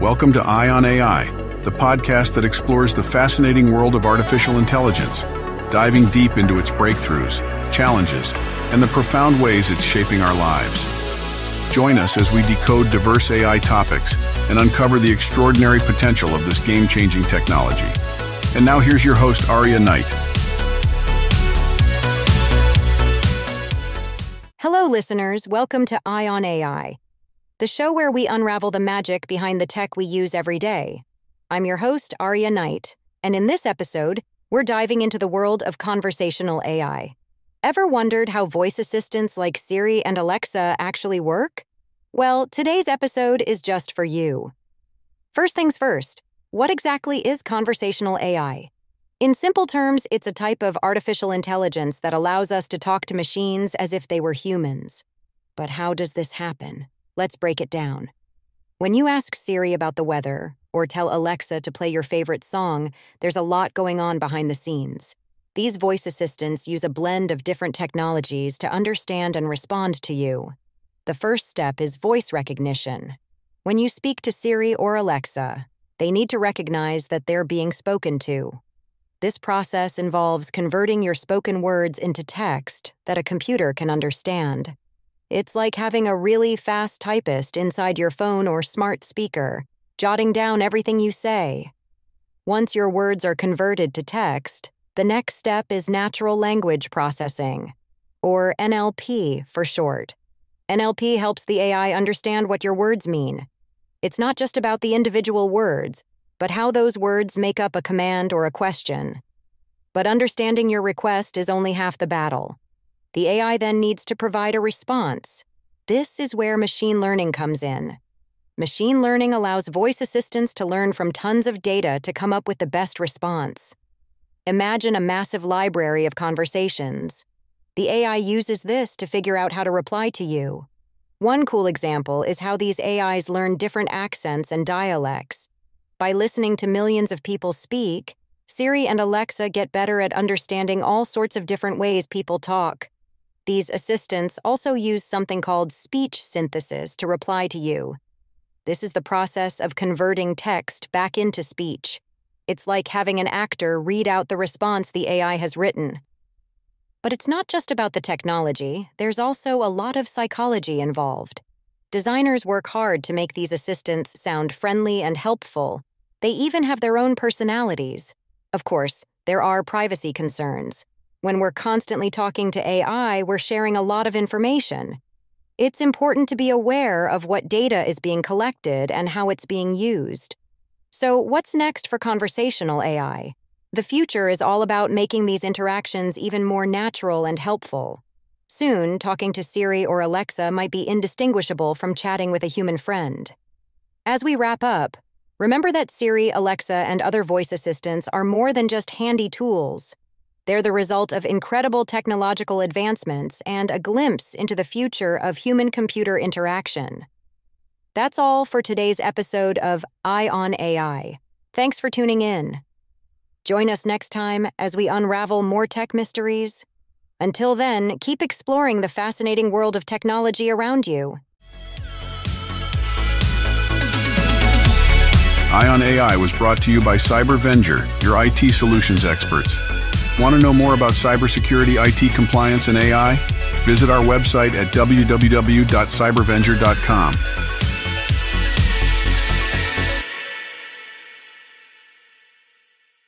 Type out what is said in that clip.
Welcome to Eye on AI, the podcast that explores the fascinating world of artificial intelligence, diving deep into its breakthroughs, challenges, and the profound ways it's shaping our lives. Join us as we decode diverse AI topics and uncover the extraordinary potential of this game changing technology. And now here's your host, Aria Knight. Hello, listeners. Welcome to Eye on AI, the show where we unravel the magic behind the tech we use every day. I'm your host, Aria Knight, and in this episode, we're diving into the world of conversational AI. Ever wondered how voice assistants like Siri and Alexa actually work? Well, today's episode is just for you. First things first, what exactly is conversational AI? In simple terms, it's a type of artificial intelligence that allows us to talk to machines as if they were humans. But how does this happen? Let's break it down. When you ask Siri about the weather, or tell Alexa to play your favorite song, there's a lot going on behind the scenes. These voice assistants use a blend of different technologies to understand and respond to you. The first step is voice recognition. When you speak to Siri or Alexa, they need to recognize that they're being spoken to. This process involves converting your spoken words into text that a computer can understand. It's like having a really fast typist inside your phone or smart speaker, jotting down everything you say. Once your words are converted to text, the next step is natural language processing, or NLP for short. NLP helps the AI understand what your words mean. It's not just about the individual words, but how those words make up a command or a question. But understanding your request is only half the battle. The AI then needs to provide a response. This is where machine learning comes in. Machine learning allows voice assistants to learn from tons of data to come up with the best response. Imagine a massive library of conversations. The AI uses this to figure out how to reply to you. One cool example is how these AIs learn different accents and dialects. By listening to millions of people speak, Siri and Alexa get better at understanding all sorts of different ways people talk. These assistants also use something called speech synthesis to reply to you. This is the process of converting text back into speech. It's like having an actor read out the response the AI has written. But it's not just about the technology, there's also a lot of psychology involved. Designers work hard to make these assistants sound friendly and helpful. They even have their own personalities. Of course, there are privacy concerns. When we're constantly talking to AI, we're sharing a lot of information. It's important to be aware of what data is being collected and how it's being used. So, what's next for conversational AI? The future is all about making these interactions even more natural and helpful. Soon, talking to Siri or Alexa might be indistinguishable from chatting with a human friend. As we wrap up, remember that Siri, Alexa, and other voice assistants are more than just handy tools. They're the result of incredible technological advancements and a glimpse into the future of human computer interaction. That's all for today's episode of Eye on AI. Thanks for tuning in. Join us next time as we unravel more tech mysteries until then, keep exploring the fascinating world of technology around you. Eye on AI was brought to you by CyberVenger, your IT solutions experts. Want to know more about cybersecurity, IT compliance, and AI? Visit our website at www.cybervenger.com.